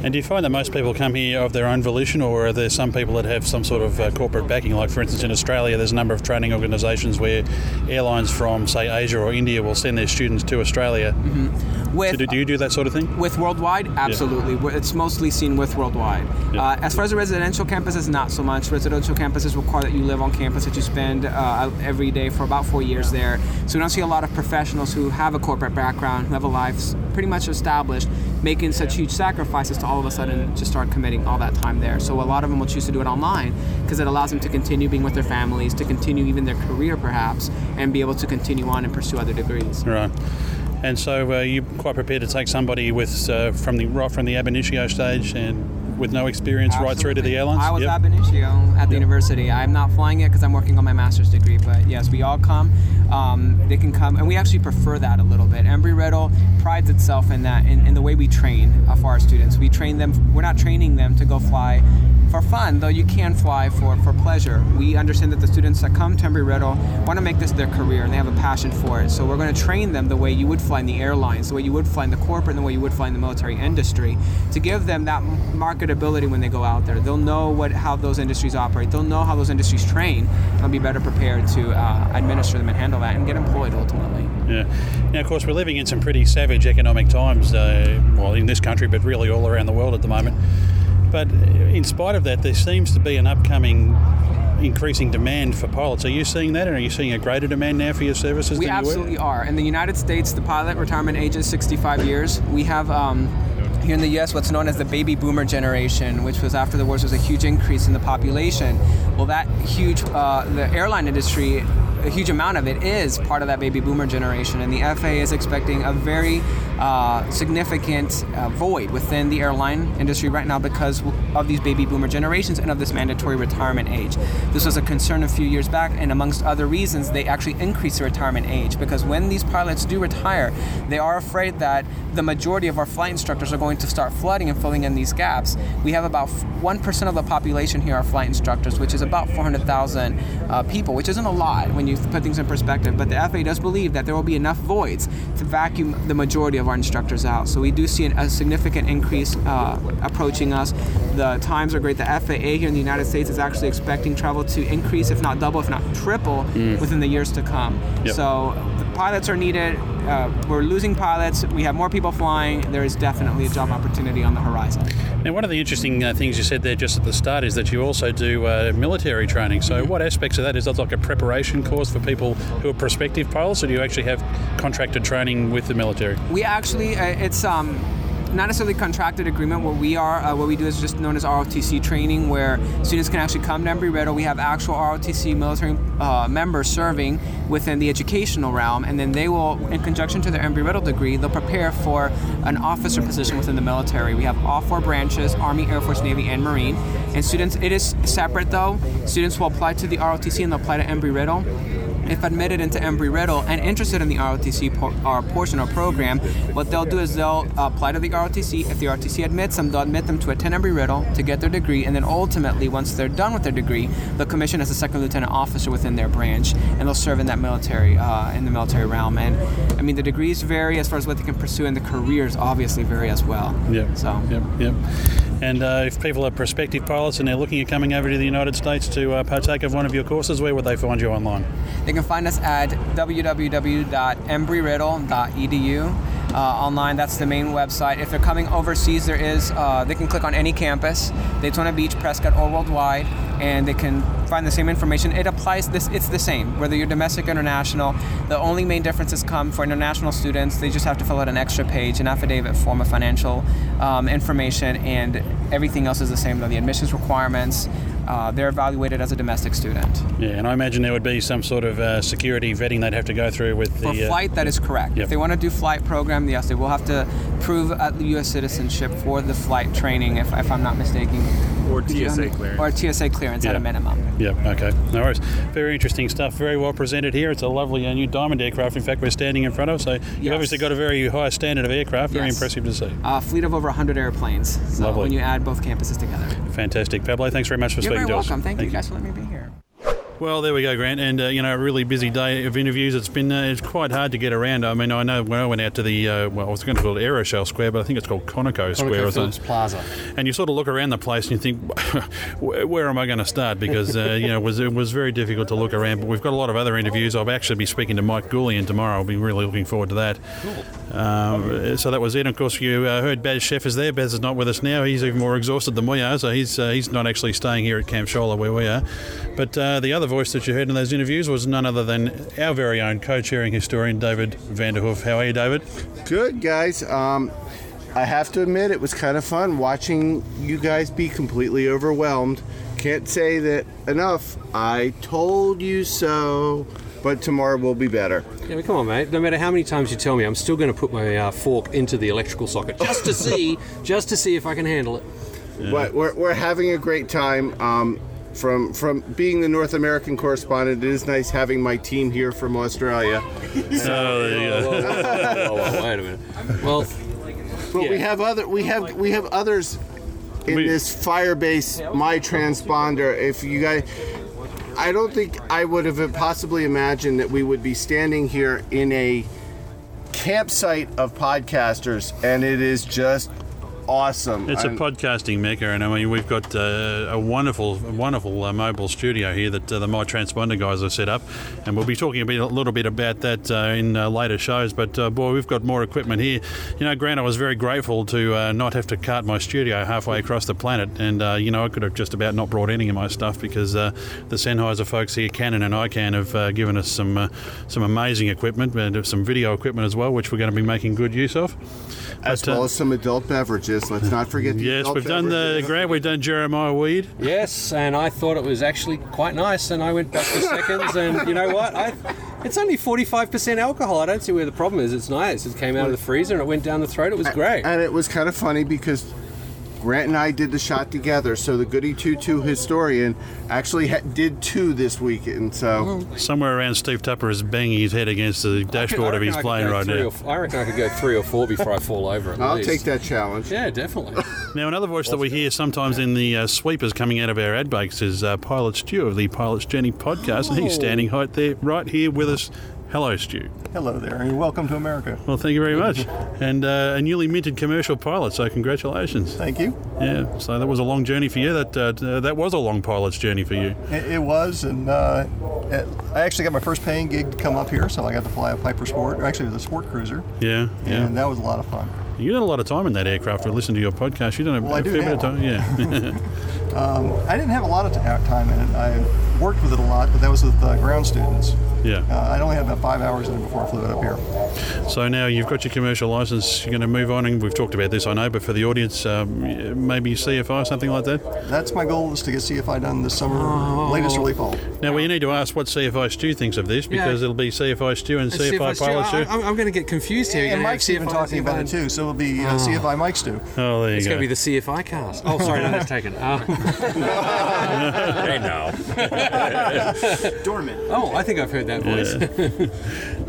And do you find that most people come here of their own volition, or are there some people that have some sort of uh, corporate backing? Like, for instance, in Australia, there's a number of training organisations where airlines from, say, Asia or India will send their students to Australia. Mm-hmm. With, so do, do you do that sort of thing? With Worldwide, absolutely. It's mostly seen with Worldwide. Uh, as far as the residential campuses, not so much. Residential campuses require that you live on campus, that you spend uh, every day for about four years there. So we don't see a lot of professionals who have a corporate background, who have a life pretty much established, making such huge sacrifices to all of a sudden just start committing all that time there. So a lot of them will choose to do it online because it allows them to continue being with their families, to continue even their career perhaps, and be able to continue on and pursue other degrees. Right. And so uh, you're quite prepared to take somebody with uh, from the right from the ab initio stage and with no experience right through to the airlines. I was Yep. ab initio at the university. I'm not flying yet because I'm working on my master's degree. But yes, we all come. Um, they can come, and we actually prefer that a little bit. Embry Riddle prides itself in that, in, in the way we train uh, for our students. We train them. We're not training them to go fly for fun, though you can fly for, for pleasure. We understand that the students that come to Embry Riddle want to make this their career and they have a passion for it. So we're going to train them the way you would fly in the airlines, the way you would fly in the corporate, and the way you would fly in the military industry to give them that marketability when they go out there. They'll know what how those industries operate. They'll know how those industries train. They'll be better prepared to uh, administer them and handle that and get employed ultimately. Yeah. Now, of course, we're living in some pretty savage economic times, uh, well, in this country, but really all around the world at the moment. But in spite of that, there seems to be an upcoming increasing demand for pilots. Are you seeing that, and are you seeing a greater demand now for your services? We than you absolutely are. In the United States, the pilot retirement age is 65 years. We have um, here in the U.S. what's known as the baby boomer generation, which was after the wars was a huge increase in the population. Well, that huge, uh, the airline industry, a huge amount of it is part of that baby boomer generation, and the FAA is expecting a very uh, significant uh, void within the airline industry right now because of these baby boomer generations and of this mandatory retirement age. This was a concern a few years back, and amongst other reasons, they actually increased the retirement age because when these pilots do retire, they are afraid that the majority of our flight instructors are going to start flooding and filling in these gaps. We have about 1% of the population here are flight instructors, which is about 400,000 uh, people, which isn't a lot when you put things in perspective. But the FAA does believe that there will be enough voids to vacuum the majority of our instructors out. So we do see an, a significant increase uh, approaching us. The times are great. The FAA here in the United States is actually expecting travel to increase, if not double, if not triple, Mm. within the years to come. Yep. So pilots are needed. Uh, we're losing pilots. We have more people flying. There is definitely a job opportunity on the horizon. Now, one of the interesting uh, things you said there just at the start is that you also do uh, military training. So, what aspects of that is that like a preparation course for people who are prospective pilots, or do you actually have contracted training with the military? We actually, uh, it's um, not necessarily contracted agreement. What we are, uh, what we do is just known as ROTC training, where students can actually come to Embry-Riddle. We have actual ROTC military uh, members serving within the educational realm, and then they will, in conjunction to their Embry-Riddle degree, they'll prepare for an officer position within the military. We have all four branches: Army, Air Force, Navy, and Marine. And students, it is separate though. Students will apply to the ROTC and they'll apply to Embry-Riddle if admitted into Embry-Riddle and interested in the ROTC por- or portion or program, what they'll do is they'll apply to the ROTC. If the ROTC admits them, they'll admit them to attend Embry-Riddle to get their degree, and then ultimately, once they're done with their degree, they'll commission as a second lieutenant officer within their branch, and they'll serve in that military uh, in the military realm. And I mean, the degrees vary as far as what they can pursue, and the careers obviously vary as well. Yep. So. Yep. Yep. And uh, if people are prospective pilots and they're looking at coming over to the United States to uh, partake of one of your courses, where would they find you online? They can find us at www.embryriddle.edu. Uh, online, that's the main website. If they're coming overseas, there is uh, they can click on any campus, Daytona Beach, Prescott, or worldwide, and they can find the same information. It applies this; it's the same whether you're domestic or international. The only main differences come for international students. They just have to fill out an extra page, an affidavit form of financial um, information, and everything else is the same. Though the admissions requirements, uh, they're evaluated as a domestic student. Yeah, and I imagine there would be some sort of uh, security vetting they'd have to go through with For the uh, flight, that is correct. Yep. If they want to do flight program, yes, they will have to prove at the U.S. citizenship for the flight training, if, if I'm not mistaken. Or TSA clearance. Or TSA clearance at a minimum. Yep, okay. No worries. Very interesting stuff. Very well presented here. It's a lovely uh, new Diamond aircraft, in fact, we're standing in front of. So you've Yes. obviously got a very high standard of aircraft. Very Yes. impressive to see. A fleet of over 100 airplanes. So Lovely. when you add both campuses together. Fantastic. Pablo, thanks very much for You're speaking to us. welcome. Thank, you guys for letting me be here. Well, there we go, Grant. And uh, you know, a really busy day of interviews. It's been uh, it's quite hard to get around. I mean, I know when I went out to the uh, well, I was going to call it Aeroshell Square, but I think it's called Conoco Square or something. Plaza. And you sort of look around the place and you think, where, am I going to start? Because uh, you know, it was it was very difficult to look around. But we've got a lot of other interviews. I'll actually be speaking to Mike Goulian tomorrow. I'll be really looking forward to that. Um, so that was it. And Of course, you uh, heard Baz Chef is there. Baz is not with us now. He's even more exhausted than we are, so he's uh, he's not actually staying here at Camp Scholler where we are. But uh, the other voice that you heard in those interviews was none other than our very own co-chairing historian, David Vanderhoof. How are you, David? Good, guys. Um, I have to admit, it was kind of fun watching you guys be completely overwhelmed. Can't say that enough. I told you so, but tomorrow will be better. Yeah, but come on, mate. No matter how many times you tell me, I'm still going to put my uh, fork into the electrical socket just to see, just to see if I can handle it. But we're, we're having a great time. Um, from from being the North American correspondent, it is nice having my team here from Australia. Oh, there you go. Oh, Whoa, wait a minute. Well, But we have other we have we have others in this Firebase my transponder. If you guys, I don't think I would have possibly imagined that we would be standing here in a campsite of podcasters, and it is just awesome. It's a I'm- podcasting mecca, and I mean we've got uh, a wonderful, wonderful uh, mobile studio here that uh, the My Transponder guys have set up, and we'll be talking a, bit, a little bit about that uh, in uh, later shows. But uh, boy, we've got more equipment here. You know, Grant, I was very grateful to uh, not have to cart my studio halfway across the planet, and uh, you know I could have just about not brought any of my stuff because uh, the Sennheiser folks here, Canon and ICANN, have uh, given us some uh, some amazing equipment and some video equipment as well, which we're going to be making good use of. as But, well as some adult beverages. Let's not forget. The Yes, adult we've done the beverages. Grant. We've done Jeremiah Weed. yes, and I thought it was actually quite nice, and I went back for seconds, and you know what? I, it's only 45% alcohol. I don't see where the problem is. It's nice. It came out of the freezer and it went down the throat. It was great. And it was kind of funny because Grant and I did the shot together. So the Goody Two Two historian actually ha- did two this weekend. So Somewhere around Steve Tupper is banging his head against the dashboard of his I reckon I could plane right now. or f- I reckon I could go three or four before I fall over. At I'll least. take that challenge. Yeah, definitely. Now, another voice that we hear sometimes in the uh, sweepers coming out of our ad breaks is uh, Pilot Stu of the Pilot's Journey podcast, and he's Oh. standing right there, right here with us. Hello, Stu. Hello there, and welcome to America. Well, thank you very much. And uh, a newly minted commercial pilot, so congratulations. Thank you. Yeah, so that was a long journey for you. That uh, that was a long pilot's journey for you. It, it was, and uh, uh, I actually got my first paying gig to come up here, so I got to fly a Piper Sport, or actually it was a sport cruiser, Yeah, yeah. and that was a lot of fun. You did a lot of time in that aircraft. I listened to your podcast. You done a, Well, a fair bit of now. time. Yeah. Um, I didn't have a lot of t- time in it. I worked with it a lot, but that was with uh, ground students. yeah. Uh, I only had about five hours in it before I flew it up here. So now you've got your commercial license. You're going to move on, and we've talked about this, I know, but for the audience, um, maybe CFI, something like that. That's my goal is to get CFI done this summer, latest early fall. Now we need to ask what CFI Stu thinks of this because Yeah. it'll be CFI Stu and CFI, Pilot Stu. I, am going to get confused here. You're And Mike's even CFI, talking about it too, so it'll be uh, Oh. CFI Mike Stew. Oh, there you It's go. going to be the CFI cast. Oh, sorry, no, that's taken. Um, Hey, now. Dormant. Oh, I think I've heard that voice.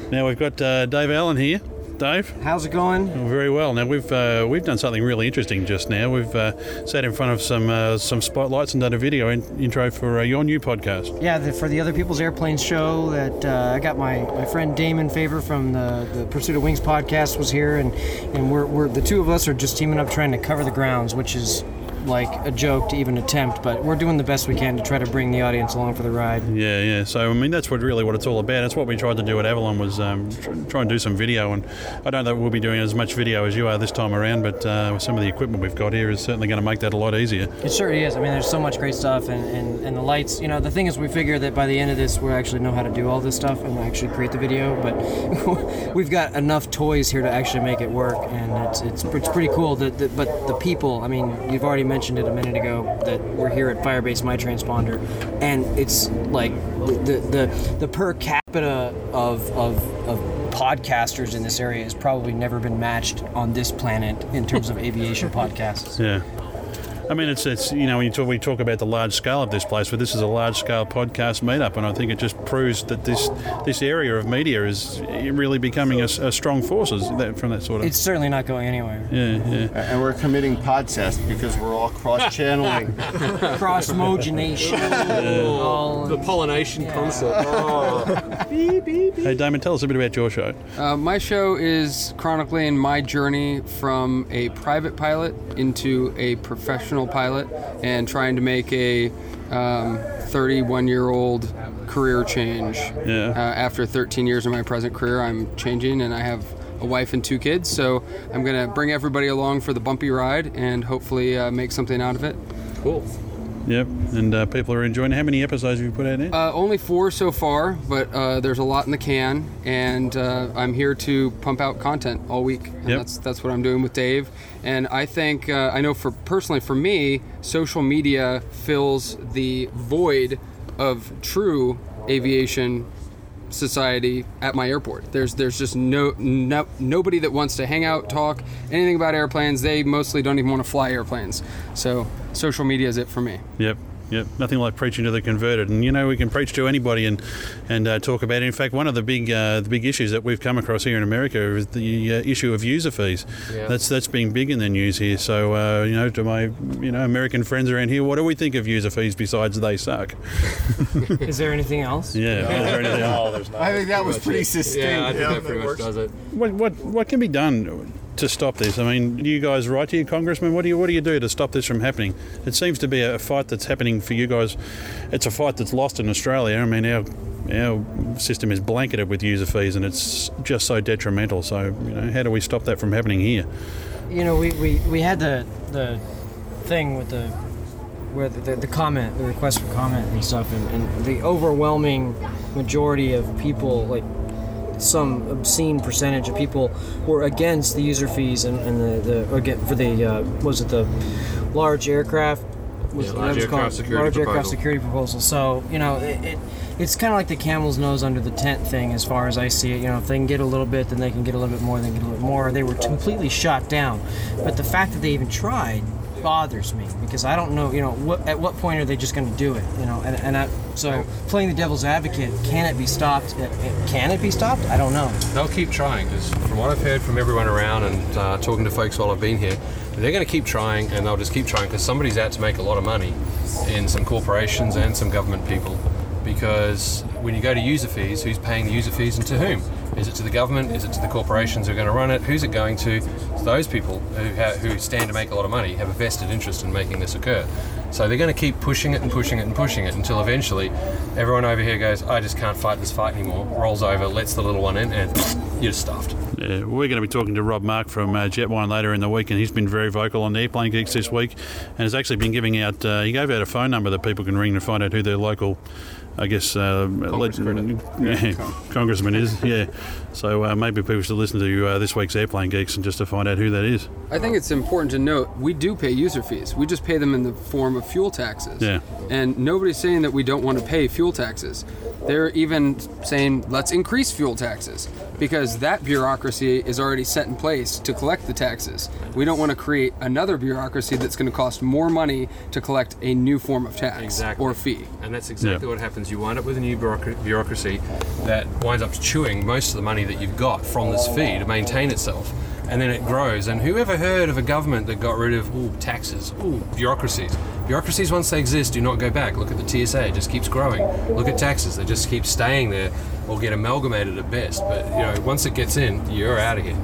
Now we've got uh, Dave Allen here. Dave, how's it going? very well. Now we've uh, we've done something really interesting just now. We've uh, sat in front of some uh, some spotlights and done a video in- intro for uh, your new podcast. Yeah, the, for the Other People's Airplanes show that uh, I got my, my friend Damon Favor from the, the Pursuit of Wings podcast was here, and, and we're, we're the two of us are just teaming up trying to cover the grounds, which is like a joke to even attempt, but we're doing the best we can to try to bring the audience along for the ride. Yeah, yeah. So I mean, that's what really what it's all about. That's what we tried to do at Avalon was um, try and do some video. And I don't know that we'll be doing as much video as you are this time around, but uh, some of the equipment we've got here is certainly going to make that a lot easier. It sure is. I mean, there's so much great stuff, and, and, and the lights. You know, the thing is, we figure that by the end of this, we actually know how to do all this stuff and actually create the video. But we've got enough toys here to actually make it work, and it's it's, it's pretty cool. That, that, but the people. I mean, you've already mentioned it a minute ago that we're here at Firebase My Transponder, and it's like the the, the, per capita of, of of podcasters in this area has probably never been matched on this planet in terms of aviation podcasts. Yeah. I mean, it's it's you know when you talk, we talk about the large scale of this place, but this is a large scale podcast meetup, and I think it just proves that this this area of media is really becoming a strong force that, from that sort of. It's certainly not going anywhere. yeah, yeah. And we're committing Podcest because we're all cross channeling. Cross mogenation. the pollination concept. Hey, Damon, tell us a bit about your show. Uh, my show is chronicling my journey from a private pilot into a professional pilot and trying to make a 31 year old career change. Yeah. Uh, after 13 years of my present career, I'm changing and I have a wife and two kids. So I'm going to bring everybody along for the bumpy ride and hopefully uh, make something out of it. Cool. Yep, and uh, people are enjoying. it. How many episodes have you put out now? Uh, only four so far, but uh, there's a lot in the can, and uh, I'm here to pump out content all week. And Yep. that's that's what I'm doing with Dave. And I think uh, I know for personally for me, social media fills the void of true aviation society at my airport. There's there's just no, no nobody that wants to hang out, talk anything about airplanes. They mostly don't even want to fly airplanes. So social media is it for me. Yep. Yep, nothing like preaching to the converted, and you know we can preach to anybody and and uh, talk about it. In fact, one of the big uh, the big issues that we've come across here in America is the uh, issue of user fees. Yeah. That's that's been big in the news here. So uh, you know, to my you know American friends around here, what do we think of user fees besides they suck? Is there anything else? Yeah. is there anything else? I think that was pretty sustained. Yeah, I think that pretty much does it. What what what can be done to stop this? I mean, do you guys write to your congressman? What do you what do you do to stop this from happening? It seems to be a fight that's happening for you guys. It's a fight that's lost in Australia. I mean, our our system is blanketed with user fees, and it's just so detrimental. So, you know, how do we stop that from happening here? You know, we, we, we had the the thing with the where the, the, the comment, the request for comment and stuff, and, and the overwhelming majority of people, like some obscene percentage of people, were against the user fees and, and the, the or get for the uh, was it the large aircraft was Yeah, large aircraft called? security large aircraft proposal. security proposal. So you know it. it it's kind of like the camel's nose under the tent thing, as far as I see it. You know, if they can get a little bit, then they can get a little bit more, they can get a little bit more. They were completely shot down. But the fact that they even tried bothers me because I don't know, you know, what, at what point are they just going to do it? You know, and, and I, so playing the devil's advocate, can it be stopped? Can it be stopped? I don't know. They'll keep trying because from what I've heard from everyone around and uh, talking to folks while I've been here, they're going to keep trying and they'll just keep trying because somebody's out to make a lot of money in some corporations and some government people. Because when you go to user fees, who's paying the user fees and to whom? Is it to the government? Is it to the corporations who are going to run it? Who's it going to? It's those people who, ha- who stand to make a lot of money have a vested interest in making this occur. So they're going to keep pushing it and pushing it and pushing it until eventually everyone over here goes, I just can't fight this fight anymore, rolls over, lets the little one in, and you're stuffed. Yeah, we're going to be talking to Rob Mark from uh, Jetwhine later in the week, and he's been very vocal on the Airplane Geeks this week, and has actually been giving out. Uh, he gave out a phone number that people can ring to find out who their local, I guess, uh, legend, yeah, congressman is. Yeah, so uh, maybe people should listen to uh, this week's Airplane Geeks and just to find out who that is. I think it's important to note we do pay user fees. We just pay them in the form of fuel taxes. Yeah. And nobody's saying that we don't want to pay fuel taxes. They're even saying let's increase fuel taxes because that bureaucracy is already set in place to collect the taxes. We don't want to create another bureaucracy that's going to cost more money to collect a new form of tax Exactly. or fee. And that's exactly what happens. You wind up with a new bureaucracy that winds up chewing most of the money that you've got from this fee to maintain itself. And then it grows. And who ever heard of a government that got rid of ooh, taxes, ooh, bureaucracies? Bureaucracies, once they exist, do not go back. Look at the TSA, it just keeps growing. Look at taxes, they just keep staying there or get amalgamated at best. But, you know, once it gets in, you're out of here.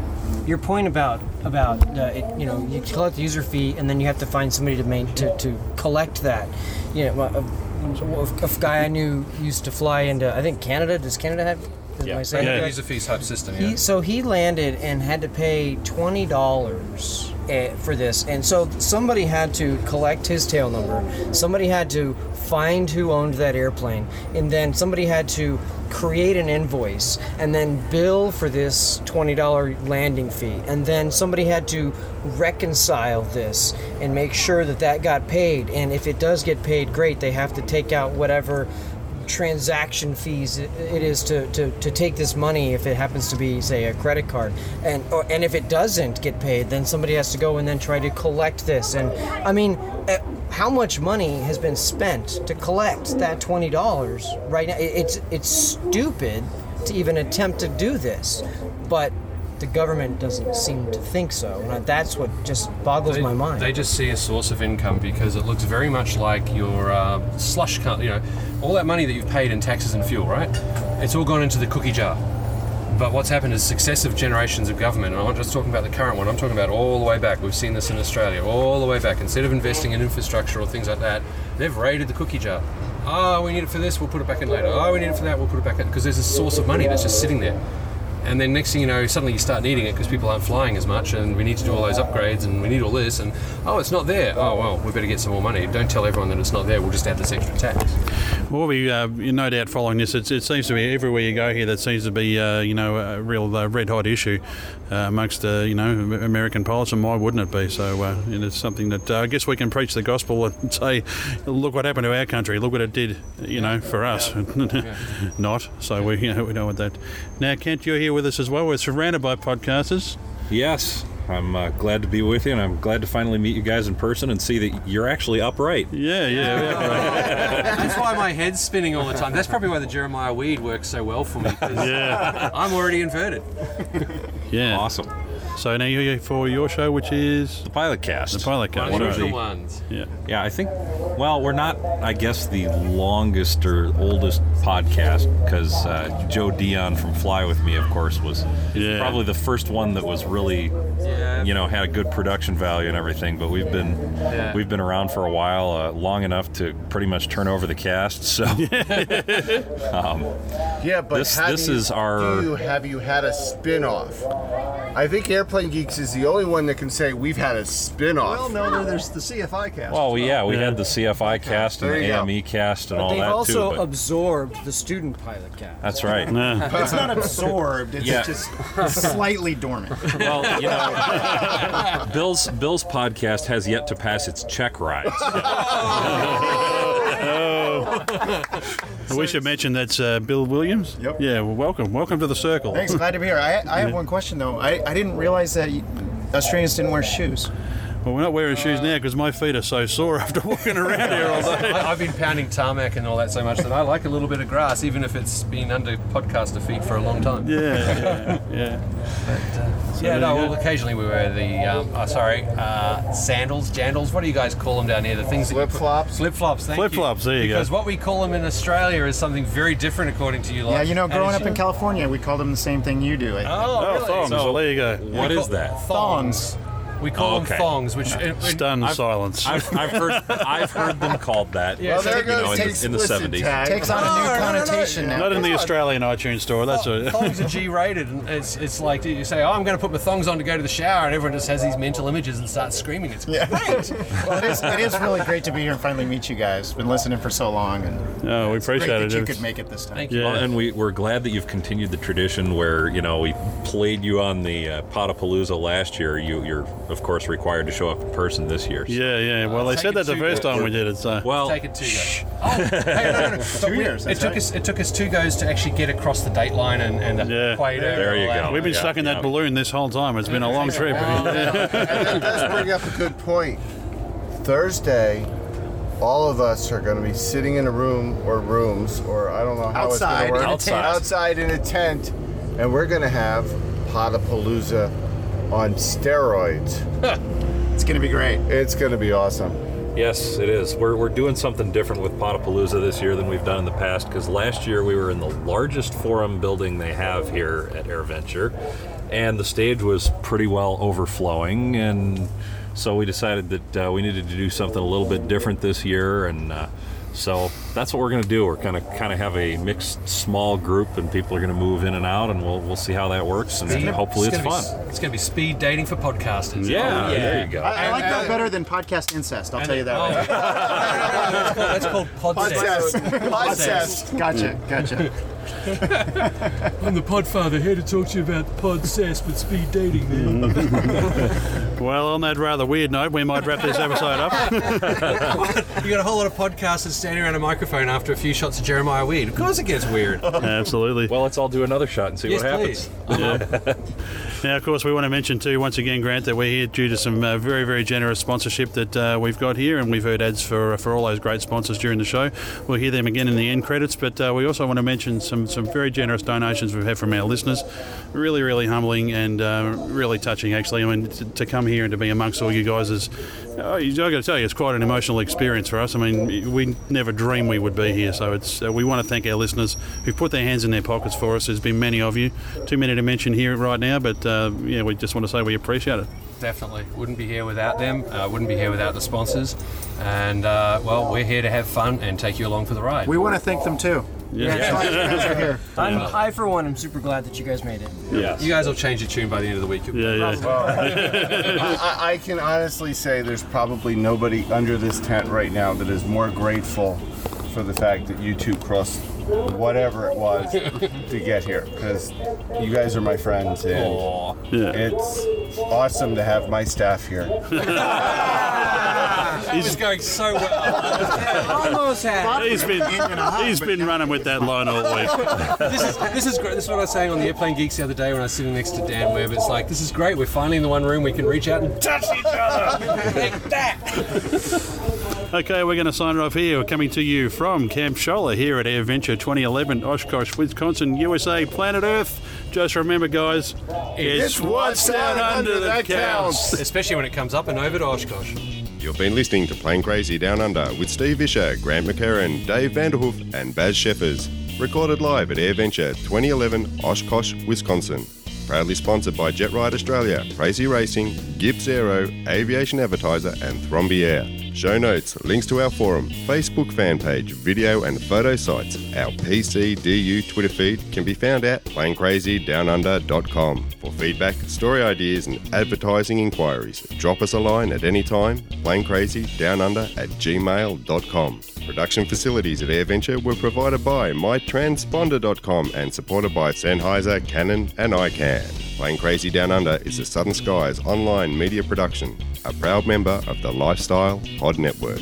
Your point about about uh, it, you know you collect the user fee and then you have to find somebody to main to, to collect that. You know, a, a, a guy I knew used to fly into I think Canada. Does Canada have? am I saying that correct? User fee type system, yeah. He, so he landed and had to pay twenty dollars eh, for this, and so somebody had to collect his tail number. Somebody had to find who owned that airplane, and then somebody had to create an invoice and then bill for this twenty dollar landing fee, and then somebody had to reconcile this and make sure that that got paid. And if it does get paid, great. They have to take out whatever transaction fees it is to, to, to take this money if it happens to be say a credit card. And or, and if it doesn't get paid then somebody has to go and then try to collect this. And I mean uh, how much money has been spent to collect that $20 right now? It's it's stupid to even attempt to do this. But the government doesn't seem to think so and that's what just boggles they, my mind They just see a source of income because it looks very much like your uh, slush, you know, all that money that you've paid in taxes and fuel, right? It's all gone into the cookie jar. But what's happened is successive generations of government, and I'm not just talking about the current one, I'm talking about all the way back. We've seen this in Australia, all the way back. Instead of investing in infrastructure or things like that, they've raided the cookie jar. Oh, we need it for this, we'll put it back in later. Oh, we need it for that, we'll put it back in. Because there's a source of money that's just sitting there. And then next thing you know, suddenly you start needing it because people aren't flying as much, and we need to do all those upgrades, and we need all this, and oh, it's not there. Oh well, we better get some more money. Don't tell everyone that it's not there. We'll just add this extra tax. Well, we uh, you're no doubt following this. It's, it seems to be everywhere you go here. That seems to be uh, you know a real uh, red hot issue uh, amongst uh, you know American pilots, and why wouldn't it be? So uh, and it's something that uh, I guess we can preach the gospel and say, look what happened to our country. Look what it did, you know, for us. Not so we you know we know what that. Now, Kent, you're here with us as well. We're surrounded by podcasters. Yes, I'm uh, glad to be with you, and I'm glad to finally meet you guys in person and see that you're actually upright. Yeah, yeah. That's why my head's spinning all the time. That's probably why the Jeremiah weed works so well for me. Yeah. I'm already inverted. Yeah. Awesome. So now you're here for your show, which is the Pilot Cast. The Pilot Cast. One of right. the ones. Yeah. Yeah, I think. Well, we're not, I guess, the longest or oldest podcast because uh, Joe Dion from Fly with Me, of course, was Yeah. probably the first one that was really, you know, had a good production value and everything. But we've been Yeah. we've been around for a while, uh, long enough to pretty much turn over the cast. So, um, Yeah, but this have this you- is our. Do you, have you had a spin-off? I think Airplane Geeks is the only one that can say we've had a spin-off. Well, no, there- there's the CFI cast. Well, we, yeah, we had the CFI cast and There the you go. AME cast and but all they've that also too. But absorbed the student pilot cast that's right. it's not absorbed. It's Yeah. just slightly dormant. Well, you know, Bill's Bill's podcast has yet to pass its check ride. we should mention that's uh, Bill Williams. Yep. Yeah. Well, welcome. Welcome to the circle. Thanks, glad to be here. I, I have one question though. I, I didn't realize that you- Australians didn't wear shoes. Well, we're not wearing shoes now because my feet are so sore after walking around here all day. I, I've been pounding tarmac and all that so much that I like a little bit of grass, even if it's been under podcaster feet for a long time. Yeah, yeah, yeah. yeah, there no, you go. well, occasionally we wear the, um, oh, sorry, uh, sandals, jandals. What do you guys call them down here? The things Flip flops. Flip flops. Thank Flip-flops, you. there you go. Because what we call them in Australia is something very different, according to you. Lot. Yeah, you know, growing it's- up in California, we called them the same thing you do. I think. Oh, Oh, really? thongs. So- well, there you go. What is that? Thongs. We call Oh, them thongs, which uh, Stunned I've- silence. I've, I've heard I've heard them called that. Well, there you know, goes in, the, in the 70s. tag. Takes on a new connotation now. Not in the Australian iTunes store. That's a. thongs are G-rated, and it's it's like you say, "Oh, I'm going to put my thongs on to go to the shower," and everyone just has these mental images and starts screaming. It's Yeah. great. well, it is, it is really great to be here and finally meet you guys. Been listening for so long, and Oh, we it's great appreciate that it. you could make it this time. Yeah. Well, and we, we're glad that you've continued the tradition where, you know, we played you on the uh, Podapalooza last year. You, you're, of course, required to show up in person this year. Yeah, yeah. Well, they said that the first time we did it. So. Well, Take it two goes. Oh, hey, no, no, no. But we- years, It took right. us. It took us two goes to actually get across the date line and, and the Yeah. equator. There you go. We've been Yeah, stuck in that yeah. balloon this whole time. It's been a long trip. And that does bring up a good point. Thursday, all of us are going to be sitting in a room or rooms, or I don't know how Outside it's going to a work. tent. Outside in a tent, and we're going to have Podapalooza on steroids. It's going to be great. It's going to be awesome. Yes, it is. We're, we're doing something different with Podapalooza this year than we've done in the past because last year we were in the largest forum building they have here at AirVenture, and the stage was pretty well overflowing, and so we decided that uh, we needed to do something a little bit different this year, and uh, so that's what we're going to do. We're going to kind of have a mixed small group, and people are going to move in and out, and we'll we'll see how that works, and hopefully it's, gonna fun. Be, it's going to be speed dating for podcasters. Yeah, Oh, there you go. I, I like And- that and- uh, better than podcast incest. I'll tell you that. Oh, right. that's called, that's called Podcest. podcest. Podcest. Gotcha. Gotcha. I'm the podfather here to talk to you about podcest with speed dating, man. Well, on that rather weird note, we might wrap this episode up. you got a whole lot of podcasters standing around a microphone after a few shots of Jeremiah Weed. Of course, it gets weird. Absolutely. Well, let's all do another shot and see yes, what happens. please. Yeah. Now, of course, we want to mention too, once again, Grant, that we're here due to some uh, very, very generous sponsorship that uh, we've got here, and we've heard ads for for all those great sponsors during the show. We'll hear them again in the end credits, but uh, we also want to mention some some very generous donations we've had from our listeners. Really, really humbling and uh, really touching, actually. I mean, to, to come here and to be amongst all you guys is. Oh, I've got to tell you, it's quite an emotional experience for us. I mean, we never dreamed we would be here, so it's uh, we want to thank our listeners who've put their hands in their pockets for us. There's been many of you, too many to mention here right now, but uh, yeah, we just want to say we appreciate it. Definitely. Wouldn't be here without them. Uh, wouldn't be here without the sponsors. And, uh, well, we're here to have fun and take you along for the ride. We want to thank them too. Yeah. it's glad you guys are here. I'm, I, for one, am super glad that you guys made it. Yeah. You guys will change your tune by the end of the week. Yeah, yeah. I, I- I can honestly say there's probably nobody under this tent right now that is more grateful for the fact that you two crossed whatever it was to get here because you guys are my friends and Yeah. it's awesome to have my staff here. It was going so well. Almost had it. He's been he's been running with that line all week. this is this is great. This is what I was saying on the Airplane Geeks the other day when I was sitting next to Dan Webb. It's like this is great. We're finally in the one room we can reach out and touch each other like that. Okay, we're going to sign it off here. We're coming to you from Camp Scholler here at AirVenture 2011, Oshkosh, Wisconsin, USA, planet Earth. Just remember, guys, it's, what's down under that counts. Especially when it comes up and over to Oshkosh. You've been listening to Plane Crazy Down Under with Steve Visscher, Grant McHerron, Dave Vanderhoof, and Baz Sheffers. Recorded live at AirVenture 2011, Oshkosh, Wisconsin. Proudly sponsored by Jet Ride Australia, Crazy Racing, GippsAero, Aviation Advertiser, and Thromby Air. Show notes, links to our forum, Facebook fan page, video and photo sites, our PCDU Twitter feed can be found at planecrazydownunder.com. For feedback, story ideas, and advertising inquiries, drop us a line at any time, planecrazydownunder at gmail.com. Production facilities at AirVenture were provided by mytransponder.com and supported by Sennheiser, Canon, and ICANN. Plane Crazy Down Under is the Southern Skies online media production, a proud member of the Lifestyle Pod Network.